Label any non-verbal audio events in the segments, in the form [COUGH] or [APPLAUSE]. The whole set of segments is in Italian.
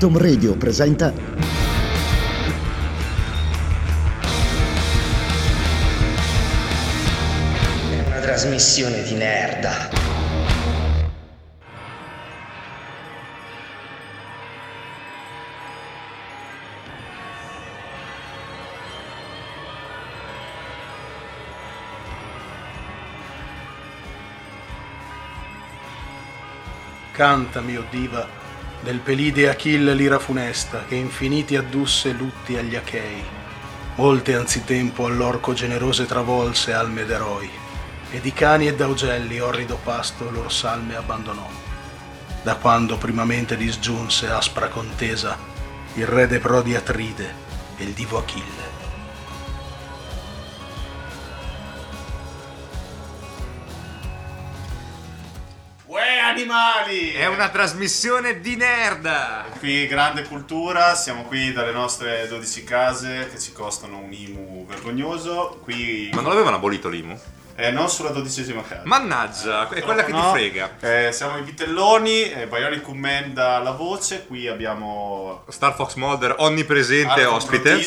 Atom Radio presenta È una trasmissione di merda. Canta, mio diva, del pelide Achille l'ira funesta, che infiniti addusse lutti agli Achei. Molte anzitempo all'orco generose travolse alme d'eroi, e di cani e d'augelli orrido pasto lor salme abbandonò. Da quando primamente disgiunse aspra contesa il re de Prodi Atride e il divo Achille. Animali! È una trasmissione di nerda! Qui grande cultura, siamo qui dalle nostre 12 case che ci costano un IMU vergognoso. Qui Ma non avevano abolito l'IMU? eh, non sulla dodicesima casa. Mannaggia, è quella che ti No. frega. Eh, siamo i Vitelloni, eh, Bionic Man dalla voce, qui abbiamo Star Fox Mulder onnipresente ospite.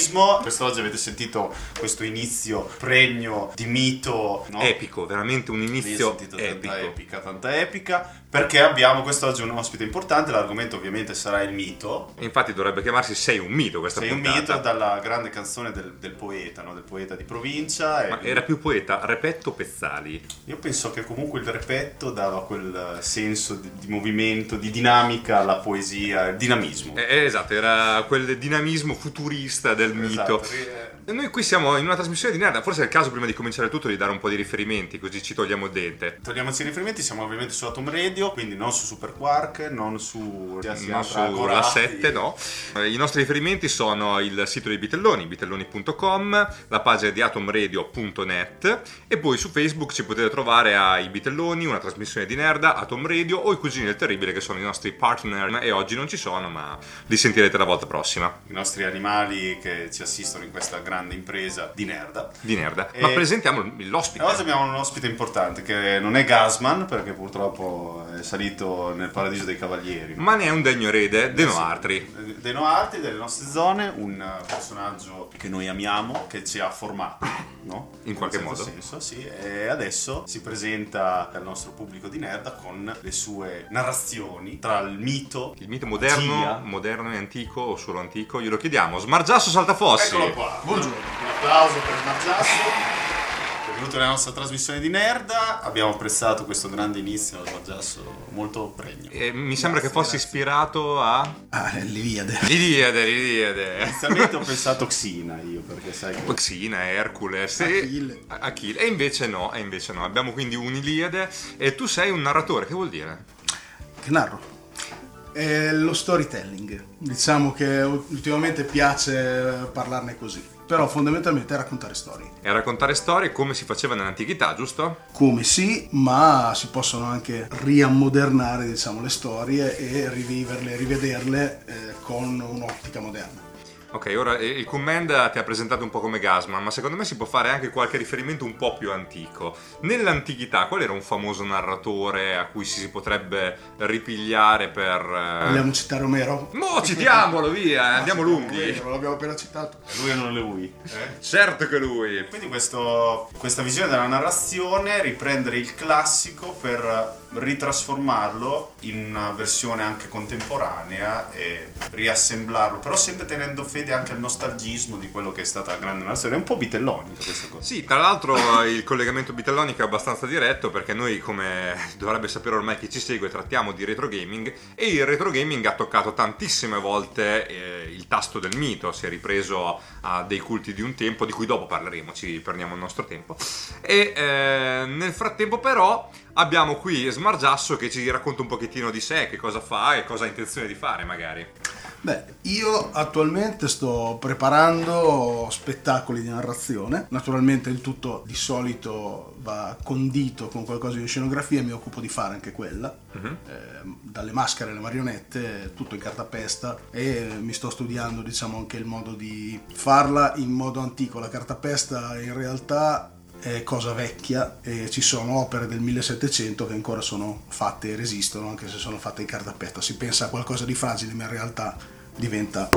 Quest'oggi avete sentito questo inizio pregno di mito, no? Epico, veramente un inizio sentito tanta epico. epica, tanta epica, perché abbiamo quest'oggi un ospite importante, l'argomento ovviamente sarà il mito, Infatti dovrebbe chiamarsi Sei un mito questa Sei un puntata. mito dalla grande canzone del, del poeta, no? del poeta di provincia. Ma era più poeta Repetto Pezzali. Io penso che comunque il repetto dava quel senso di, di movimento, di dinamica alla poesia, il dinamismo. Eh, eh, esatto, era quel dinamismo futurista del Esatto, mito. eh, E Noi qui siamo in una trasmissione di nerda, forse è il caso prima di cominciare tutto di dare un po' di riferimenti, così ci togliamo il dente. Togliamoci i riferimenti, siamo ovviamente su Atom Radio, quindi non su Super Quark, non su... non sulla 7 no. Eh, i nostri riferimenti sono il sito dei Bitelloni bitelloni.com la pagina di atomradio.net e poi su Facebook ci potete trovare ai Bitelloni una trasmissione di Nerda Atom Radio o i Cugini del Terribile che sono i nostri partner. E oggi non ci sono ma li sentirete la volta prossima. I nostri animali che ci assistono in questa grande impresa di nerda. di Nerda E- ma presentiamo l'ospite E oggi abbiamo un ospite importante che non è Gasman perché purtroppo è salito nel paradiso dei cavalieri. ma ne è un degno erede Deno Sì. Artri Deno Arti delle nostre zone, un eh, personaggio che noi amiamo, che ci ha formato, no? In qualche un certo modo. senso, sì. E adesso si presenta al nostro pubblico di Nerda con le sue narrazioni tra il mito, il mito moderno, moderno e antico o solo antico glielo chiediamo Smargiasso Saltafossi Eccolo qua. Buongiorno. Un applauso per Margiasso. Benvenuto nella nostra trasmissione di Nerda. Abbiamo apprezzato questo grande inizio al Margiasso, molto pregno. Eh, mi sembra che Grazie, fossi grazie. ispirato a Ah, l'Iliade. L'Iliade, l'Iliade. Inizialmente ho [LAUGHS] pensato Xina io, perché sai che... Xina, Hercules e Achille. Achille. E invece no, e invece no. Abbiamo quindi un'Iliade e tu sei un narratore, che vuol dire? Che narro? È lo storytelling. Diciamo che ultimamente piace parlarne così. Però fondamentalmente è raccontare storie. È raccontare storie come si faceva nell'antichità, giusto? Come sì, ma si possono anche riammodernare diciamo, le storie e riviverle, rivederle eh, con un'ottica moderna. Ok, ora eh, il Command ti ha presentato un po' come Gasman, ma secondo me si può fare anche qualche riferimento un po' più antico. Nell'antichità, qual era un famoso narratore a cui si potrebbe ripigliare per... eh, Vogliamo citare Omero? Mo, citiamolo, via, andiamo lunghi. Omero, l'abbiamo appena citato. Lui o non lui. Certo che lui. Quindi questo- questa visione della narrazione, riprendere il classico per ritrasformarlo in una versione anche contemporanea e riassemblarlo, però sempre tenendo fede anche al nostalgismo di quello che è stata la grande narrazione. È un po' bitellonica questa cosa. Sì, tra l'altro il collegamento bitellonico è abbastanza diretto perché noi, come dovrebbe sapere ormai chi ci segue, trattiamo di retro gaming e il retro gaming ha toccato tantissime volte eh, il tasto del mito, si è ripreso a dei culti di un tempo, di cui dopo parleremo, ci prendiamo il nostro tempo. E eh, nel frattempo però abbiamo qui Smargiasso che ci racconta un pochettino di sé, che cosa fa e cosa ha intenzione di fare magari. Beh, io attualmente sto preparando spettacoli di narrazione. Naturalmente il tutto di solito va condito con qualcosa di scenografia, mi occupo di fare anche quella. Eh, dalle maschere alle marionette, tutto in cartapesta e mi sto studiando, diciamo, anche il modo di farla in modo antico. La cartapesta in realtà è cosa vecchia e ci sono opere del 1700 che ancora sono fatte e resistono anche se sono fatte in cartapesta. Si pensa a qualcosa di fragile ma in realtà diventa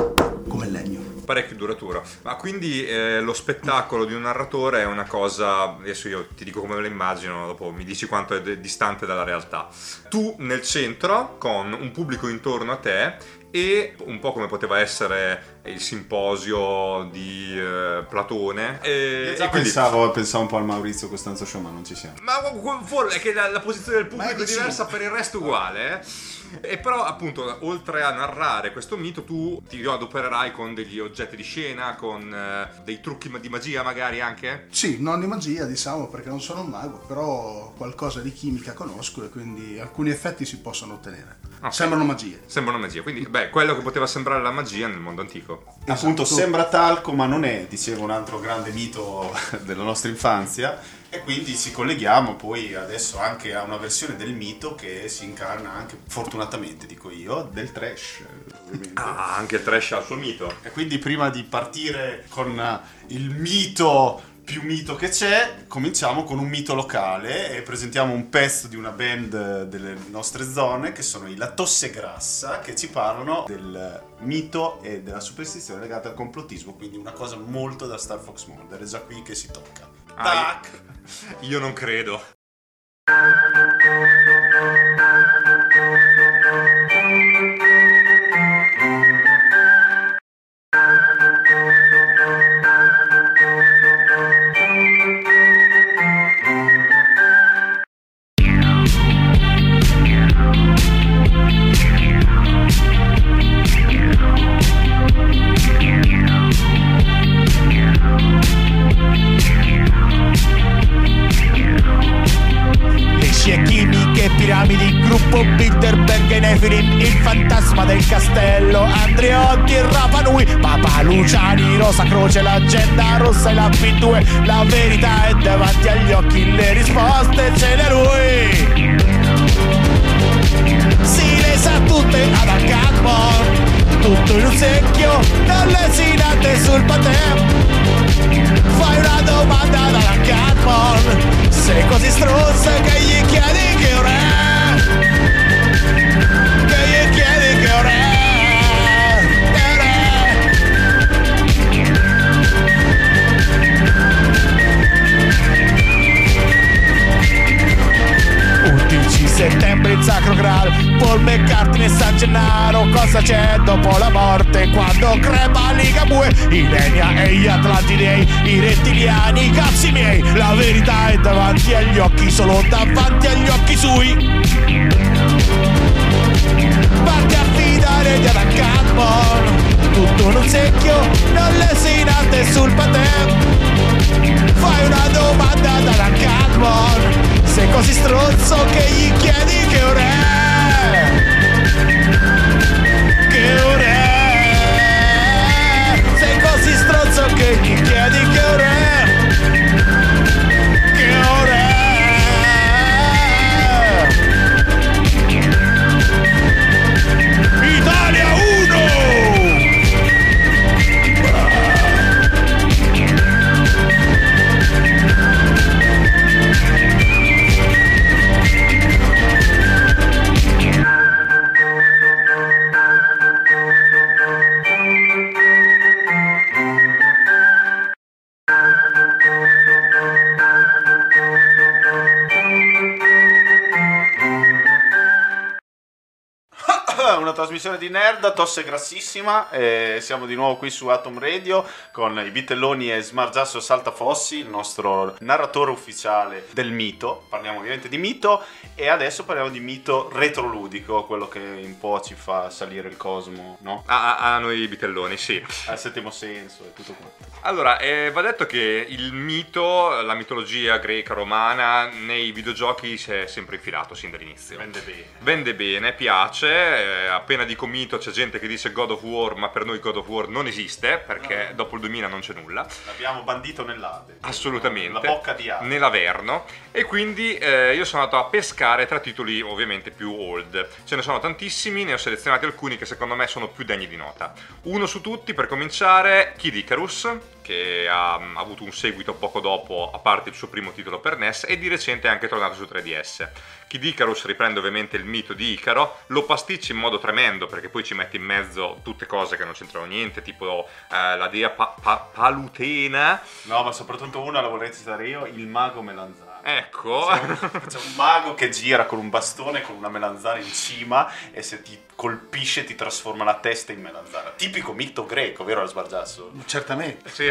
come legno. parecchio duraturo. Ma quindi eh, lo spettacolo di un narratore è una cosa, adesso io ti dico come me lo immagino, dopo mi dici quanto è de- distante dalla realtà. Tu nel centro con un pubblico intorno a te e un po' come poteva essere il simposio di eh, Platone. E, e quindi- pensavo, pensavo un po' al Maurizio Costanzo Show, ma non ci siamo. Ma fuori è che la, la posizione del pubblico è diversa per il resto uguale. eh. E però appunto oltre a narrare questo mito tu ti adopererai con degli oggetti di scena, con eh, dei trucchi di magia magari anche? Sì, non di magia, diciamo, perché non sono un mago, però qualcosa di chimica conosco e quindi alcuni effetti si possono ottenere. Ok. Sembrano magie. Sembra una magia, quindi beh, quello che poteva sembrare la magia nel mondo antico. Appunto, Esatto. sembra talco, ma non è, dicevo, un altro grande mito [LAUGHS] della nostra infanzia. E quindi ci colleghiamo poi adesso anche a una versione del mito che si incarna anche, fortunatamente dico io, del trash. Ovviamente. Ah, anche il trash ha il suo mito. E quindi prima di partire con il mito più mito che c'è, cominciamo con un mito locale e presentiamo un pezzo di una band delle nostre zone che sono i La Tosse Grassa che ci parlano del mito e della superstizione legata al complottismo, quindi una cosa molto da Star Fox Mulder, è già qui che si tocca. Ah, Tac! Io non credo. Fantasma del castello, Andreotti e Rapa Nui, Papa Luciani, Rosa Croce, l'agenda rossa e la P2, la verità è davanti agli occhi, le risposte ce le lui. Si le sa tutte ad Alcatmore, tutto in un secchio, non lesinate sul patem. Fai una domanda dalla Catmon Sei così stronza che gli chiedi che ora è 11 settembre il Sacro Graal Paul McCartney e San Gennaro. Cosa c'è dopo la morte? Quando crepa Ligabue I Lenia e gli Atlantidei I rettiliani, i cazzi miei. La verità è davanti agli occhi Solo davanti agli occhi sui. Parti a fidare di Adam Tutto un secchio Non lesinate sul patem Fai una domanda Alan Catmon Sei così stronzo che gli chiedi che ora è trasmissione di Nerda, tosse grassissima. E siamo di nuovo qui su Atom Radio con i Bitelloni e Smargiasso Saltafossi, il nostro narratore ufficiale del mito. Parliamo ovviamente di mito e adesso parliamo di mito retroludico, quello che un po' ci fa salire il cosmo, no? A, a- a noi bitelloni, sì. Al settimo senso e tutto quanto. Allora, eh, va detto che il mito, la mitologia greca romana, nei videogiochi si è sempre infilato sin dall'inizio. Vende bene. Vende bene, piace. eh, appena dico mito c'è gente che dice God of War, ma per noi God of War non esiste perché dopo il 2000 non c'è nulla. L'abbiamo bandito nell'Ade. Assolutamente. La bocca di Ade. Nell'Averno. E quindi eh, io sono andato a pescare tra titoli ovviamente più old. Ce ne sono tantissimi, ne ho selezionati alcuni che secondo me sono più degni di nota. Uno su tutti, per cominciare, Kid Icarus, che ha, mm, avuto un seguito poco dopo, a parte il suo primo titolo per NES, e di recente è anche tornato su 3DS. Kid Icarus riprende ovviamente il mito di Icaro, lo pasticcia in modo tremendo perché poi ci mette in mezzo tutte cose che non c'entrano niente, tipo eh, la dea Pa- Pa- Palutena. No, ma soprattutto una la vorrei citare io, il mago melanzano. Ecco. C'è un, mago che gira con un bastone con una melanzana in cima e se ti colpisce ti trasforma la testa in melanzana. Tipico mito greco, vero Sbargiasso? Certamente. Sì,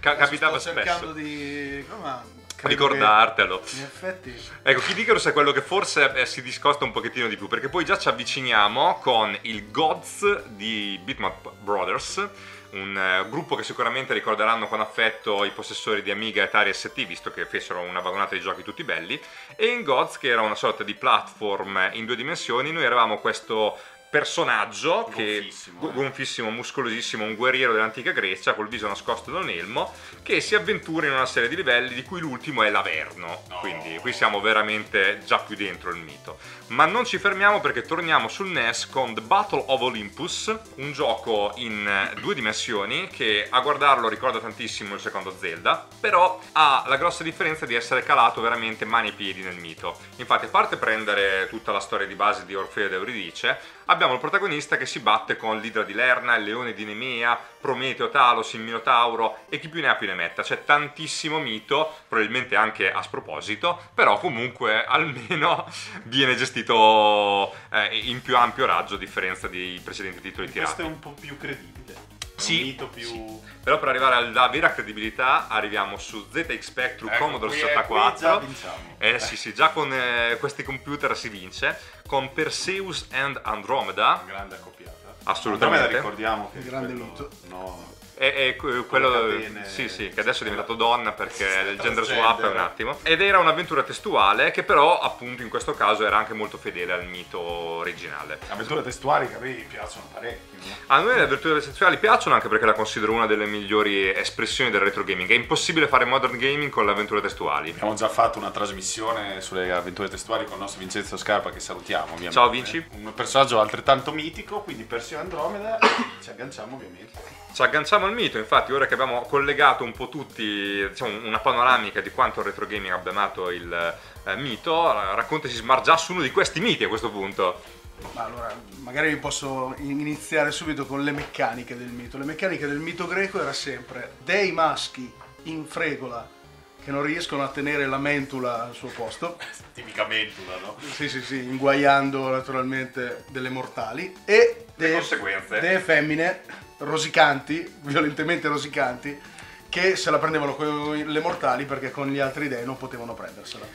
ca- capitava Sto cercando di... come- Ricordartelo. In effetti... Ecco, Kid Icarus è quello che forse eh, si discosta un pochettino di più, perché poi già ci avviciniamo con il Gods di Bitmap Brothers, un eh, gruppo che sicuramente ricorderanno con affetto i possessori di Amiga e Atari ST, visto che fecero una vagonata di giochi tutti belli, e in Gods, che era una sorta di platform in due dimensioni, noi eravamo questo personaggio che Gonfissimo, eh. gonfissimo, muscolosissimo, un guerriero dell'antica Grecia col viso nascosto da un elmo che si avventura in una serie di livelli di cui l'ultimo è l'Averno. Quindi qui siamo veramente già più dentro il mito. Ma non ci fermiamo perché torniamo sul NES con The Battle of Olympus, un gioco in eh, due dimensioni che a guardarlo ricorda tantissimo il secondo Zelda, però ha la grossa differenza di essere calato veramente mani e piedi nel mito. Infatti, a parte prendere tutta la storia di base di Orfeo ed Euridice, abbiamo il protagonista che si batte con l'Idra di Lerna, il leone di Nemea, Prometeo, Talos, il Minotauro e chi più ne ha più ne metta. C'è tantissimo mito, probabilmente anche a sproposito, però comunque [LAUGHS] almeno viene gestito eh, in più ampio raggio a differenza dei precedenti titoli Questo tirati. è un po' più credibile. Sì, un mito più... Però per arrivare alla vera credibilità arriviamo su ZX Spectrum Ecco, Commodore qui è- 64. qui già vinciamo. Eh sì sì, già con eh, questi computer si vince. Con Perseus and Andromeda. Grande accoppiata. Assolutamente. Andromeda ricordiamo che è Grande quello- mito. No, È, è que- quello sì, sì, che adesso è diventato donna perché il gender swap è un attimo. Ed era un'avventura testuale che però appunto in questo caso era anche molto fedele al mito originale. avventure testuali che a me piacciono parecchio. A noi le avventure sessuali piacciono anche perché la considero una delle migliori espressioni del retro gaming. È impossibile fare modern gaming con le avventure testuali. Abbiamo già fatto una trasmissione sulle avventure testuali con il nostro Vincenzo Scarpa che salutiamo ovviamente. Ciao, Vinci. Un personaggio altrettanto mitico, quindi Persio e Andromeda [COUGHS] ci agganciamo ovviamente. Ci agganciamo al mito, infatti, ora che abbiamo collegato un po' tutti, diciamo, una panoramica di quanto il retro gaming abbia amato il eh, mito, raccontaci Smart su uno di questi miti a questo punto. Ma allora, magari posso iniziare subito con le meccaniche del mito. Le meccaniche del mito greco era sempre dei maschi in fregola che non riescono a tenere la mentula al suo posto, [LAUGHS] Tipicamente, no? sì sì sì, inguaiando naturalmente delle mortali, e Le delle- conseguenze. delle femmine rosicanti, violentemente rosicanti, che se la prendevano con le mortali perché con gli altri dei non potevano prendersela.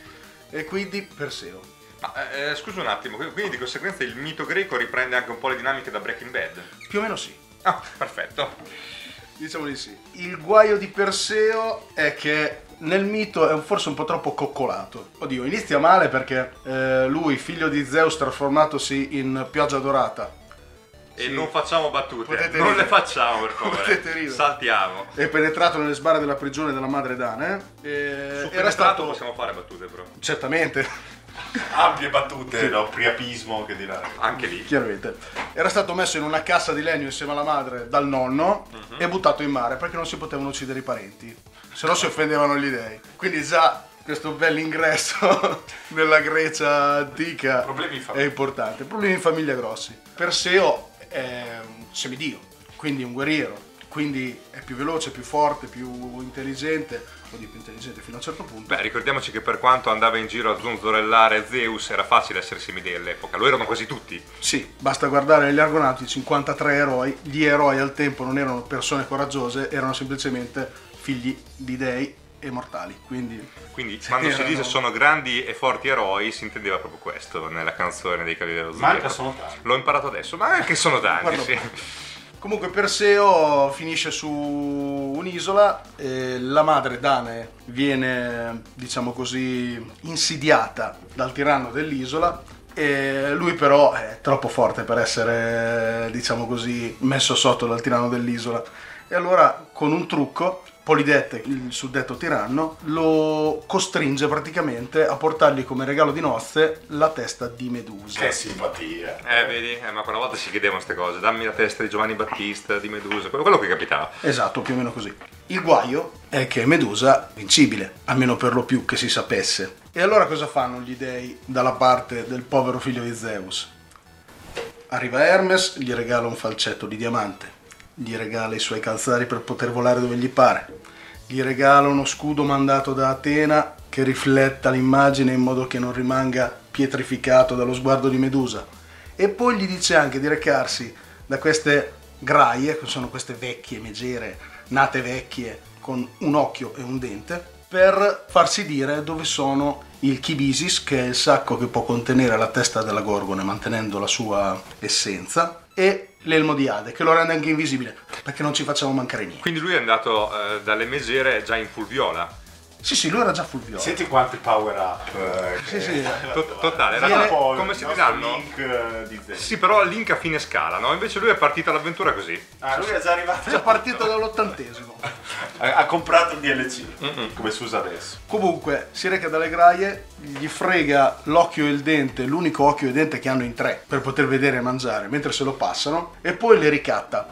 E quindi Perseo. Ma eh, scusa un attimo, quindi di conseguenza il mito greco riprende anche un po' le dinamiche da Breaking Bad? Più o meno sì. Ah, perfetto. Diciamo di sì. Il guaio di Perseo è che nel mito è forse un po' troppo coccolato. Oddio, inizia male perché eh, lui, figlio di Zeus trasformatosi in pioggia dorata, E Sì. non facciamo battute, Potete non ridere. le facciamo per [LAUGHS] favore. Saltiamo. è penetrato nelle sbarre della prigione della madre Dane. E Su era stato... possiamo fare battute però. Certamente. Ampie battute, no? Priapismo che dirà. Anche lì. Chiaramente. Era stato messo in una cassa di legno insieme alla madre dal nonno Mhm. e buttato in mare perché non si potevano uccidere i parenti, se no si offendevano gli dei. Quindi già questo bell'ingresso [LAUGHS] nella Grecia antica è importante. Problemi in famiglia grossi. Perseo è un semidio, quindi un guerriero. quindi è più veloce, più forte, più intelligente, oddio più intelligente fino a un certo punto. Beh, ricordiamoci che per quanto andava in giro a zonzolellare Zeus, era facile essere semidei all'epoca, lo erano quasi tutti. Sì, basta guardare gli Argonauti, 53 eroi, gli eroi al tempo non erano persone coraggiose, erano semplicemente figli di dei e mortali, quindi... Quindi quando si Erano- dice sono grandi e forti eroi, si intendeva proprio questo nella canzone dei Cavalieri dello Manca Zodiaco. sono tanti. L'ho imparato adesso, ma anche sono tanti, sì. Comunque Perseo finisce su un'isola, e la madre Dane viene, diciamo così, insidiata dal tiranno dell'isola e lui però è troppo forte per essere, diciamo così, messo sotto dal tiranno dell'isola. E allora con un trucco Polidette, il suddetto tiranno, lo costringe praticamente a portargli come regalo di nozze la testa di Medusa. Che simpatia. Eh, vedi, eh, ma quella volta si chiedevano queste cose. Dammi la testa di Giovanni Battista, di Medusa, quello, quello che capitava. Esatto, più o meno così. Il guaio è che Medusa è vincibile, almeno per lo più che si sapesse. E allora cosa fanno gli dei dalla parte del povero figlio di Zeus? Arriva Hermes, gli regala un falcetto di diamante, gli regala i suoi calzari per poter volare dove gli pare, gli regala uno scudo mandato da Atena che rifletta l'immagine in modo che non rimanga pietrificato dallo sguardo di Medusa. E poi gli dice anche di recarsi da queste graie, che sono queste vecchie megere, nate vecchie, con un occhio e un dente, per farsi dire dove sono il Kibisis, che è il sacco che può contenere la testa della Gorgone mantenendo la sua essenza, e l'elmo di Ade, che lo rende anche invisibile, perché non ci facciamo mancare niente. Quindi lui è andato eh, dalle megere già in full viola. Sì, sì, lui era già full viola. Senti quanti power up. eh, Sì, sì. To- totale, era Viene- un po' come il si diranno? Link eh, di Zelda. Sì, però Link a fine scala, no? Invece lui è partita l'avventura così. Ah, lui è già arrivato. È già partito dall'ottantesimo. Ha, ha comprato il DLC, come si usa adesso. Comunque, si reca dalle graie, gli frega l'occhio e il dente, l'unico occhio e dente che hanno in tre, per poter vedere e mangiare, mentre se lo passano, e poi le ricatta.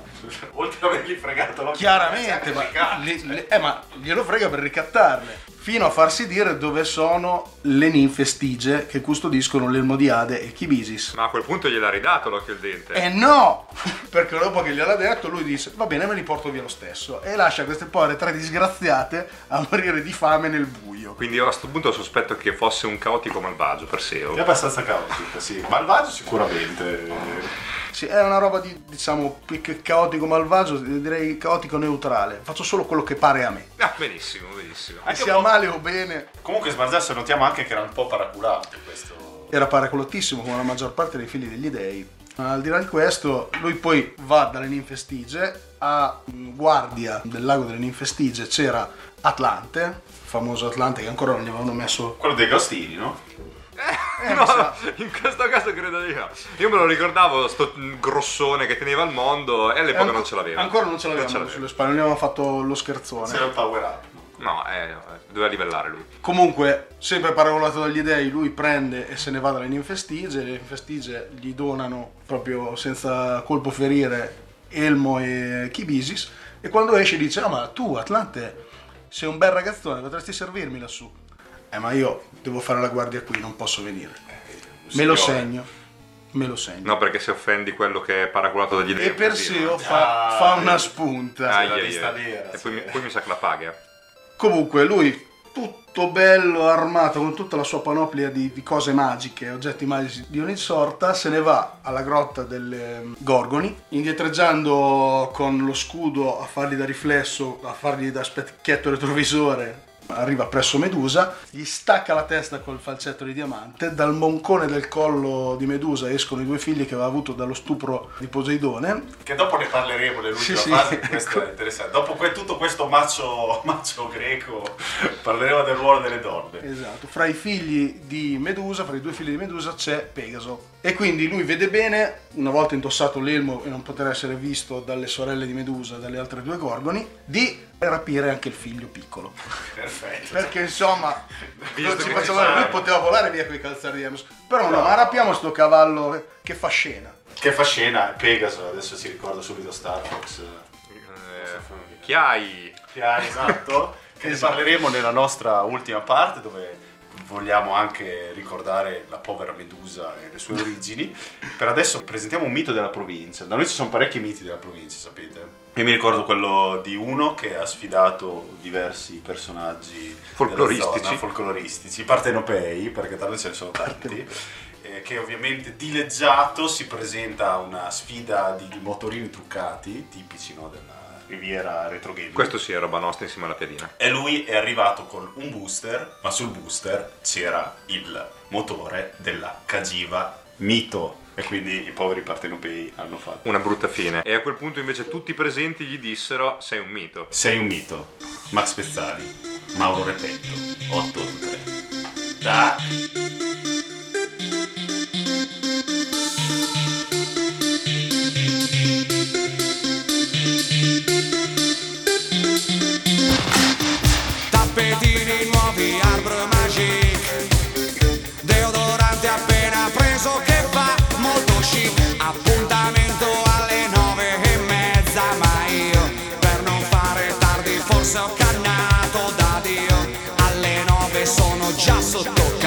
Oltre ad avergli fregato l'occhio. Chiaramente, ma, li- li- eh, ma glielo frega per ricattarle. Fino a farsi dire dove sono le ninfe stige che custodiscono l'Elmodiade e Kibisis. Ma a quel punto gliel'ha ridato l'occhio e il dente. E no! [LAUGHS] Perché dopo che gliel'ha detto, lui disse: Va bene, me li porto via lo stesso. E lascia queste povere tre disgraziate a morire di fame nel buio. Quindi io a questo punto sospetto che fosse un caotico malvagio Perseo. È abbastanza caotica, sì. Malvagio sicuramente. Sì, è una roba di, diciamo, più che caotico malvagio, direi caotico neutrale. Faccio solo quello che pare a me. Ah, benissimo, benissimo. Che Anche sia po'- male o bene, Comunque Sbarzasso notiamo anche che era un po' paraculato questo. era paracolottissimo come la maggior parte dei figli degli dei. Al di là di questo, lui poi va dalle ninfe stige, a mm, guardia del lago delle ninfe stige c'era Atlante, il famoso Atlante che ancora non gli avevano messo... Quello dei Gostini, no? Eh, no, in questo caso credo di no. Io me lo ricordavo, sto grossone che teneva il mondo e all'epoca Anco- non ce l'aveva. Ancora non ce l'avevamo l'aveva. sulle spalle, non gli avevamo fatto lo scherzone. C'era il power up. No, eh, doveva livellare lui. Comunque, sempre paragolato dagli dei, lui prende e se ne va dalle ninfestige, le ninfestige gli donano proprio senza colpo ferire Elmo e Kibisis e quando esce dice "Ah, ma tu Atlante sei un bel ragazzone, potresti servirmi lassù". Eh, ma io devo fare la guardia qui, non posso venire. Me lo segno. Me lo segno. No, perché se offendi quello che è paraculato dagli dei. E Perseo fa, Ah, fa una eh. spunta. Ah, la lista nera, E poi, mi, poi mi sa che la paga. Comunque lui tutto bello armato con tutta la sua panoplia di, di cose magiche, oggetti magici di ogni sorta, se ne va alla grotta delle mm, Gorgoni, indietreggiando con lo scudo a fargli da riflesso, a fargli da specchietto retrovisore. Arriva presso Medusa, gli stacca la testa col falcetto di diamante, dal moncone del collo di Medusa escono i due figli che aveva avuto dallo stupro di Poseidone, Che dopo ne parleremo nell'ultima Sì, sì. fase, questo è interessante. Dopo que- tutto questo macio, [LAUGHS] macio greco, parleremo del ruolo delle donne. Esatto, fra i figli di Medusa, fra i due figli di Medusa c'è Pegaso. E quindi lui vede bene, una volta indossato l'elmo e non poter essere visto dalle sorelle di Medusa dalle altre due gorgoni, di rapire anche il figlio piccolo. Perfetto. Perché insomma, non ci facciamo- si fa- lui poteva volare via con i calzari di Hermes. Però no, ma rapiamo sto cavallo che fa scena. Che fa scena, Pegaso, adesso si ricorda subito Star Fox. Eh, Chiai. Che ha esatto, che [LAUGHS] ne Esatto. parleremo nella nostra ultima parte dove vogliamo anche ricordare la povera Medusa e le sue origini. Per adesso presentiamo un mito della provincia. Da noi ci sono parecchi miti della provincia, sapete? Io mi ricordo quello di uno che ha sfidato diversi personaggi Folcloristici. zona, folcloristici, partenopei, perché tra noi ce ne sono tanti. eh, Che ovviamente dileggiato si presenta a una sfida di motorini truccati, tipici no, della riviera retro gaming. Questo sì è roba nostra insieme alla piadina. E lui è arrivato con un booster, ma sul booster c'era il motore della Cagiva Mito. E quindi i poveri partenopei hanno fatto. Una brutta fine. E a quel punto invece tutti i presenti gli dissero sei un mito. Sei un mito. Max Pezzali, Mauro Repetto, 883. Tac. Sono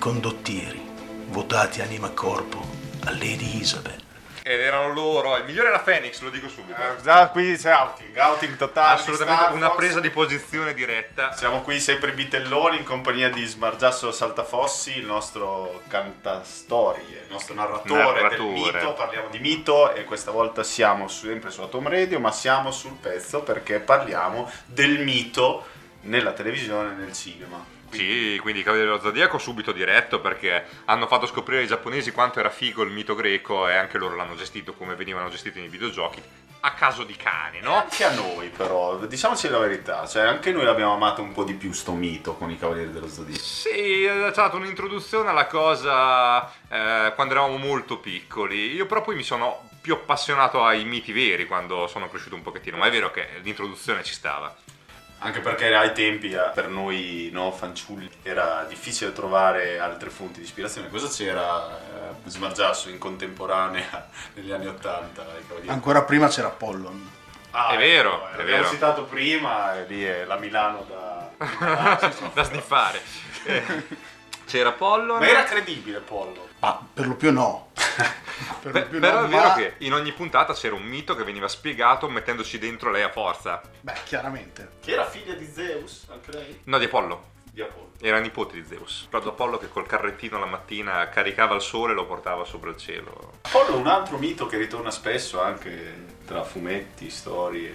condottieri, votati anima e corpo a Lady Isabel. Ed erano loro, il migliore era Phoenix, lo dico subito. Eh, già qui c'è outing, outing totale. Assolutamente Star una Fox. presa di posizione diretta. Siamo qui sempre bitelloni in compagnia di Smargiasso Saltafossi, il nostro cantastorie, il nostro narratore, Narratore. del mito. Parliamo di mito e questa volta siamo sempre su Atom Radio, ma siamo sul pezzo perché parliamo del mito nella televisione e nel cinema. Sì, quindi i Cavalieri dello Zodiaco subito diretto perché hanno fatto scoprire ai giapponesi quanto era figo il mito greco e anche loro l'hanno gestito come venivano gestiti nei videogiochi. A caso di cane, No? no? Anche a noi però, diciamoci la verità, cioè anche noi l'abbiamo amato un po' di più sto mito con i Cavalieri dello Zodiaco. Sì, è stata un'introduzione alla cosa eh, quando eravamo molto piccoli. Io però poi mi sono più appassionato ai miti veri quando sono cresciuto un pochettino, ma è vero che l'introduzione ci stava. Anche perché ai tempi eh, per noi no, fanciulli era difficile trovare altre fonti di ispirazione. Cosa c'era eh, Smargiasso in contemporanea [LAUGHS] negli anni Ottanta? Ancora prima c'era Apollon. Ah, È vero, ecco, è l'abbiamo vero. citato prima e lì è la Milano da... [LAUGHS] da sniffare. [LAUGHS] Eh, C'era Pollon. Ma era credibile Pollo. Ah, per lo più no. [LAUGHS] per Beh, lo più però no, è vero ma- che in ogni puntata c'era un mito che veniva spiegato mettendoci dentro lei a forza. Beh, chiaramente. Che era figlia di Zeus, anche lei? No, di Apollo. Di Apollo. Era nipote di Zeus. Proprio Apollo che col carrettino la mattina caricava il sole e lo portava sopra il cielo. Apollo è un altro mito che ritorna spesso anche tra fumetti, storie,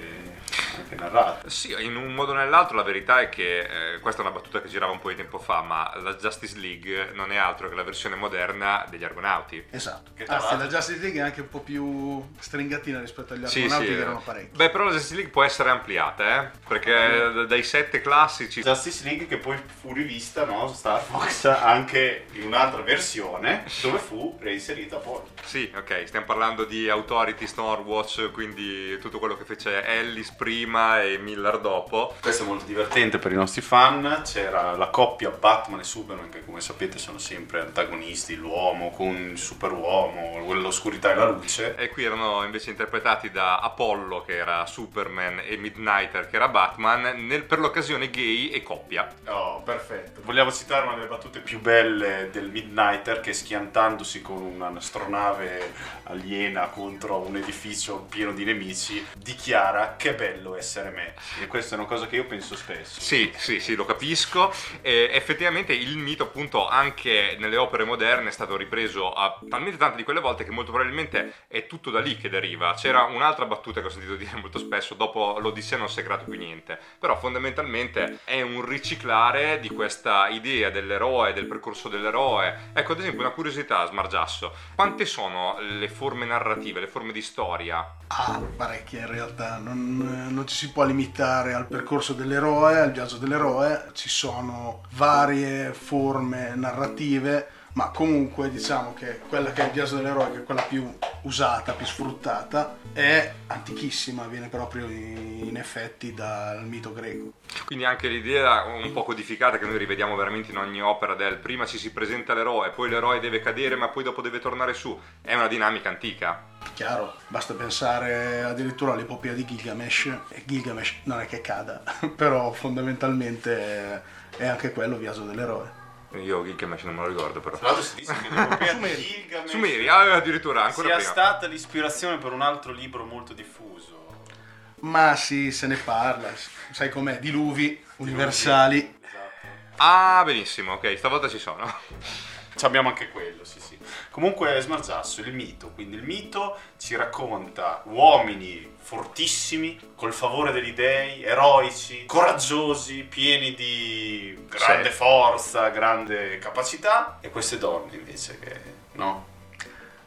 anche narrate. Sì, in un modo o nell'altro la verità è che eh, questa è una battuta che girava un po' di tempo fa, ma la Justice League non è altro che la versione moderna degli Argonauti. Esatto. Che Anzi, l'altro- la Justice League è anche un po' più stringatina rispetto agli Sì, Argonauti sì. che erano parecchi. Beh, però la Justice League può essere ampliata, eh? Perché d- dai sette classici Justice League che poi fu rivista, no? Star Fox [LAUGHS] anche in un'altra versione dove fu reinserita Apollo. Sì, ok, stiamo parlando di Authority, Stormwatch, quindi tutto quello che fece Ellis prima e Miller dopo. Questo è molto divertente per i nostri fan. C'era la coppia Batman e Superman, che come sapete sono sempre antagonisti, l'uomo con il superuomo, l'oscurità e la luce. E qui erano invece interpretati da Apollo, che era Superman, e Midnighter, che era Batman, nel- per l'occasione gay e coppia. Oh, perfetto. Vogliamo citare una delle battute più belle del Midnighter che schiantandosi con un'astronave aliena contro un edificio pieno di nemici dichiara che bello essere me. E questa è una cosa che io penso spesso. Sì, sì, sì, lo capisco. E effettivamente il mito, appunto, anche nelle opere moderne è stato ripreso a talmente tante di quelle volte che molto probabilmente è tutto da lì che deriva. C'era un'altra battuta che ho sentito dire molto spesso, dopo l'Odissea non si è creato più niente. Però fondamentalmente è un riciclare di questa idea dell'eroe, del percorso dell'eroe. Ecco, ad esempio, una curiosità, Smargiasso. Quante sono le forme narrative, le forme di storia? Ah, parecchie in realtà, non, non ci si può limitare al percorso dell'eroe, al viaggio dell'eroe, ci sono varie forme narrative, ma comunque diciamo che quella che è il viaggio dell'eroe, che è quella più usata, più sfruttata, è antichissima, viene proprio in effetti dal mito greco. Quindi anche l'idea un po' codificata che noi rivediamo veramente in ogni opera del prima ci si presenta l'eroe, poi l'eroe deve cadere ma poi dopo deve tornare su, è una dinamica antica. Chiaro, basta pensare addirittura all'epopea di Gilgamesh, e Gilgamesh non è che cada, [LAUGHS] però fondamentalmente è anche quello viaggio dell'eroe. Io Gilgamesh non me lo ricordo però. Tra l'altro si dice che l'epopea [LAUGHS] di Gilgamesh Sumeri, ah, addirittura ancora sia prima. stata l'ispirazione per un altro libro molto diffuso. Ma sì, se ne parla, sai com'è, diluvi universali. Esatto. Ah, benissimo, ok, stavolta ci sono. Ci abbiamo anche quello, sì sì. Comunque Smargiasso, il mito, quindi il mito ci racconta uomini fortissimi, col favore degli dei, eroici, coraggiosi, pieni di grande Sì. forza, grande capacità, e queste donne invece che no.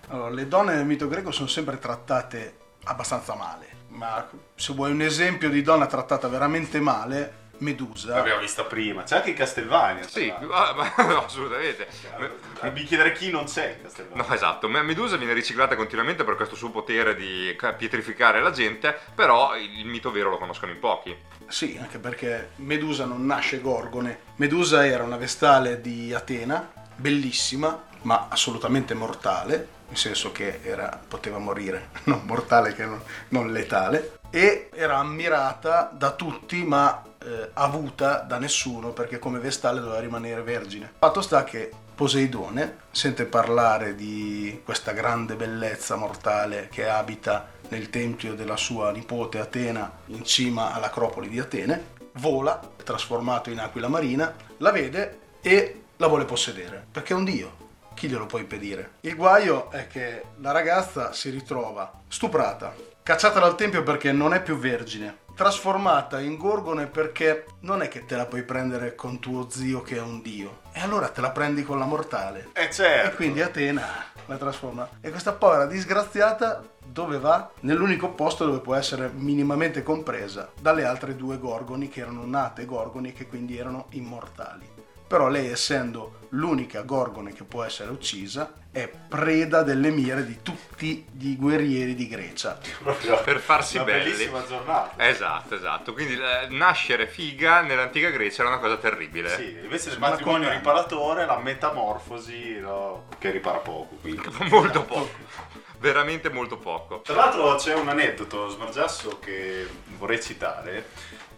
Allora, le donne nel mito greco sono sempre trattate abbastanza male, ma se vuoi un esempio di donna trattata veramente male, Medusa. L'abbiamo vista prima, c'è anche in Castelvania. Sì, ah, ma- no, assolutamente. Me- Mi chiedere chi non c'è in Castelvania. No, esatto, Me- Medusa viene riciclata continuamente per questo suo potere di ca- pietrificare la gente, però il il mito vero lo conoscono in pochi. Sì, anche perché Medusa non nasce gorgone. Medusa era una vestale di Atena, bellissima, ma assolutamente mortale, nel senso che era, poteva morire, [LAUGHS] non mortale che non, non letale, e era ammirata da tutti ma eh, avuta da nessuno perché come vestale doveva rimanere vergine. Fatto sta che Poseidone sente parlare di questa grande bellezza mortale che abita nel tempio della sua nipote Atena in cima all'acropoli di Atene, vola, trasformato in aquila marina, la vede e la vuole possedere, perché è un dio. Chi glielo può impedire? Il guaio è che la ragazza si ritrova stuprata, cacciata dal tempio perché non è più vergine, trasformata in gorgone perché non è che te la puoi prendere con tuo zio che è un dio, e allora te la prendi con la mortale. Eh certo. E quindi Atena la trasforma. E questa povera disgraziata dove va? Nell'unico posto dove può essere minimamente compresa dalle altre due gorgoni che erano nate gorgoni e che quindi erano immortali. Però lei, essendo l'unica gorgone che può essere uccisa, è preda delle mire di tutti i guerrieri di Grecia. Proprio Per farsi una belli. bellissima giornata. Esatto, esatto. Quindi eh, nascere figa nell'antica Grecia era una cosa terribile. Sì, invece Ma matrimonio riparatore, la metamorfosi, no, che ripara poco. Quindi. [LAUGHS] Molto poco. Veramente molto poco. Tra l'altro c'è un aneddoto smargiasso che vorrei citare.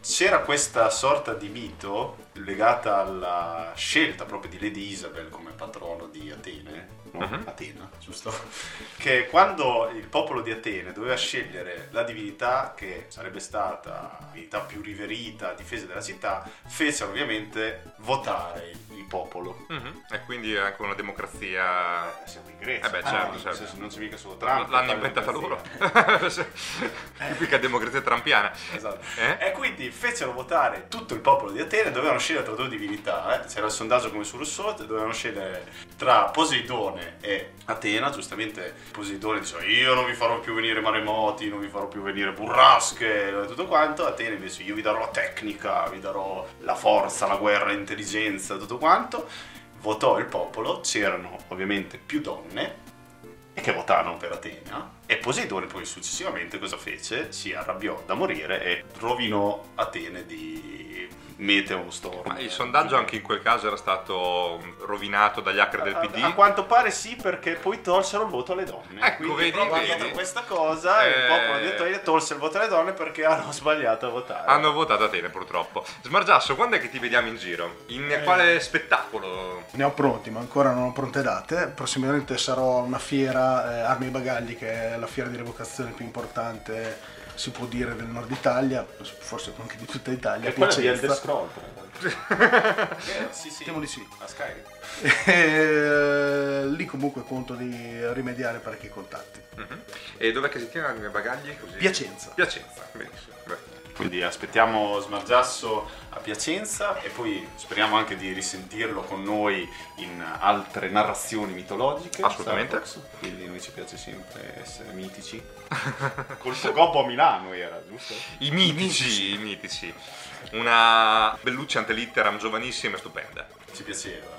C'era questa sorta di mito legata alla scelta proprio di Lady Isabel come patrono di Atene, no? Mhm. Atena, giusto? [LAUGHS] Che quando il popolo di Atene doveva scegliere la divinità che sarebbe stata la divinità più riverita, a difesa della città, fecero ovviamente votare il, popolo. Mhm. E quindi anche una democrazia. Eh, siamo in Grecia. Eh beh, certo, Ah, certo. senso, non c'è mica solo Trump. L'hanno inventata loro. [LAUGHS] [LAUGHS] Tipica democrazia trampiana. Esatto. Eh? E quindi fecero votare tutto il popolo di Atene, dovevano scegliere tra due divinità, eh. c'era il sondaggio come su Rousseau, dovevano scegliere tra Poseidone e Atena, giustamente Poseidone diceva io non vi farò più venire maremoti, non vi farò più venire burrasche, e tutto quanto, Atene invece io vi darò la tecnica, vi darò la forza, la guerra, l'intelligenza, tutto quanto. Votò il popolo, c'erano ovviamente più donne, e che votarono per Atena e Poseidone poi successivamente cosa fece? Si arrabbiò da morire e rovinò Atene di meteo storm. Ma il sondaggio anche in quel caso era stato rovinato dagli hacker del A, a PD. quanto pare sì, perché poi tolsero il voto alle donne. Ecco, Quindi, vedi, proprio vedi. questa cosa, il Eh. popolo di Atene tolse il voto alle donne perché hanno [LAUGHS] sbagliato a votare. Hanno votato Atene purtroppo. Smargiasso, quando è che ti vediamo in giro? In Eh. quale spettacolo? Ne ho pronti, ma ancora non ho pronte date. Prossimamente sarò a una fiera, eh, Armi e Bagagli, che è la fiera di revocazione più importante, si può dire, del nord Italia, forse anche di tutta Italia. È quella di Piacenza. Elder Scroll. [LAUGHS] eh, sì, sì. Temo di sì. A Skyrim. [LAUGHS] E, lì comunque conto di rimediare parecchi contatti. Mhm. E dov'è che si tiene i miei bagagli? Così? Piacenza. Piacenza, benissimo. Beh. Quindi aspettiamo Smargiasso a Piacenza e poi speriamo anche di risentirlo con noi in altre narrazioni mitologiche. Assolutamente. Quindi noi ci piace sempre essere mitici. [LAUGHS] Col suo gobbo a Milano era, giusto? I mitici, i mitici. Una Bellucci antelitteram giovanissima e stupenda. Ci piaceva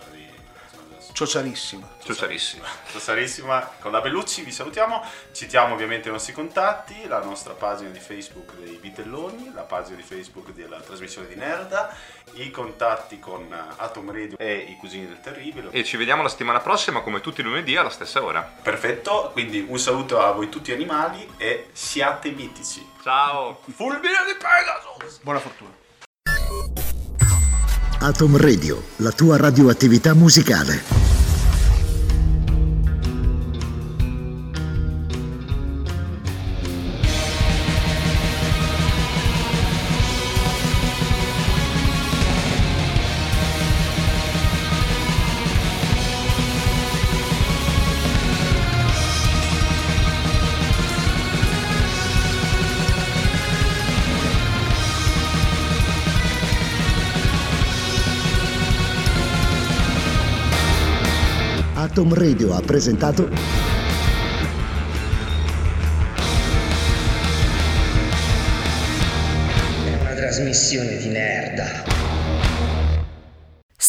Ciociarissima. Ciociarissima. Sarissima con la Bellucci, vi salutiamo, citiamo ovviamente i nostri contatti, la nostra pagina di Facebook dei Vitelloni, la pagina di Facebook della trasmissione di Nerda, i contatti con Atom Radio e i Cugini del Terribile. E ci vediamo la settimana prossima, come tutti i lunedì, alla stessa ora. Perfetto, quindi un saluto a voi tutti animali e siate mitici. Ciao! Fulmine di Pegasus! Buona fortuna. Atom Radio, la tua radioattività musicale. Atom Radio ha presentato È una trasmissione di merda.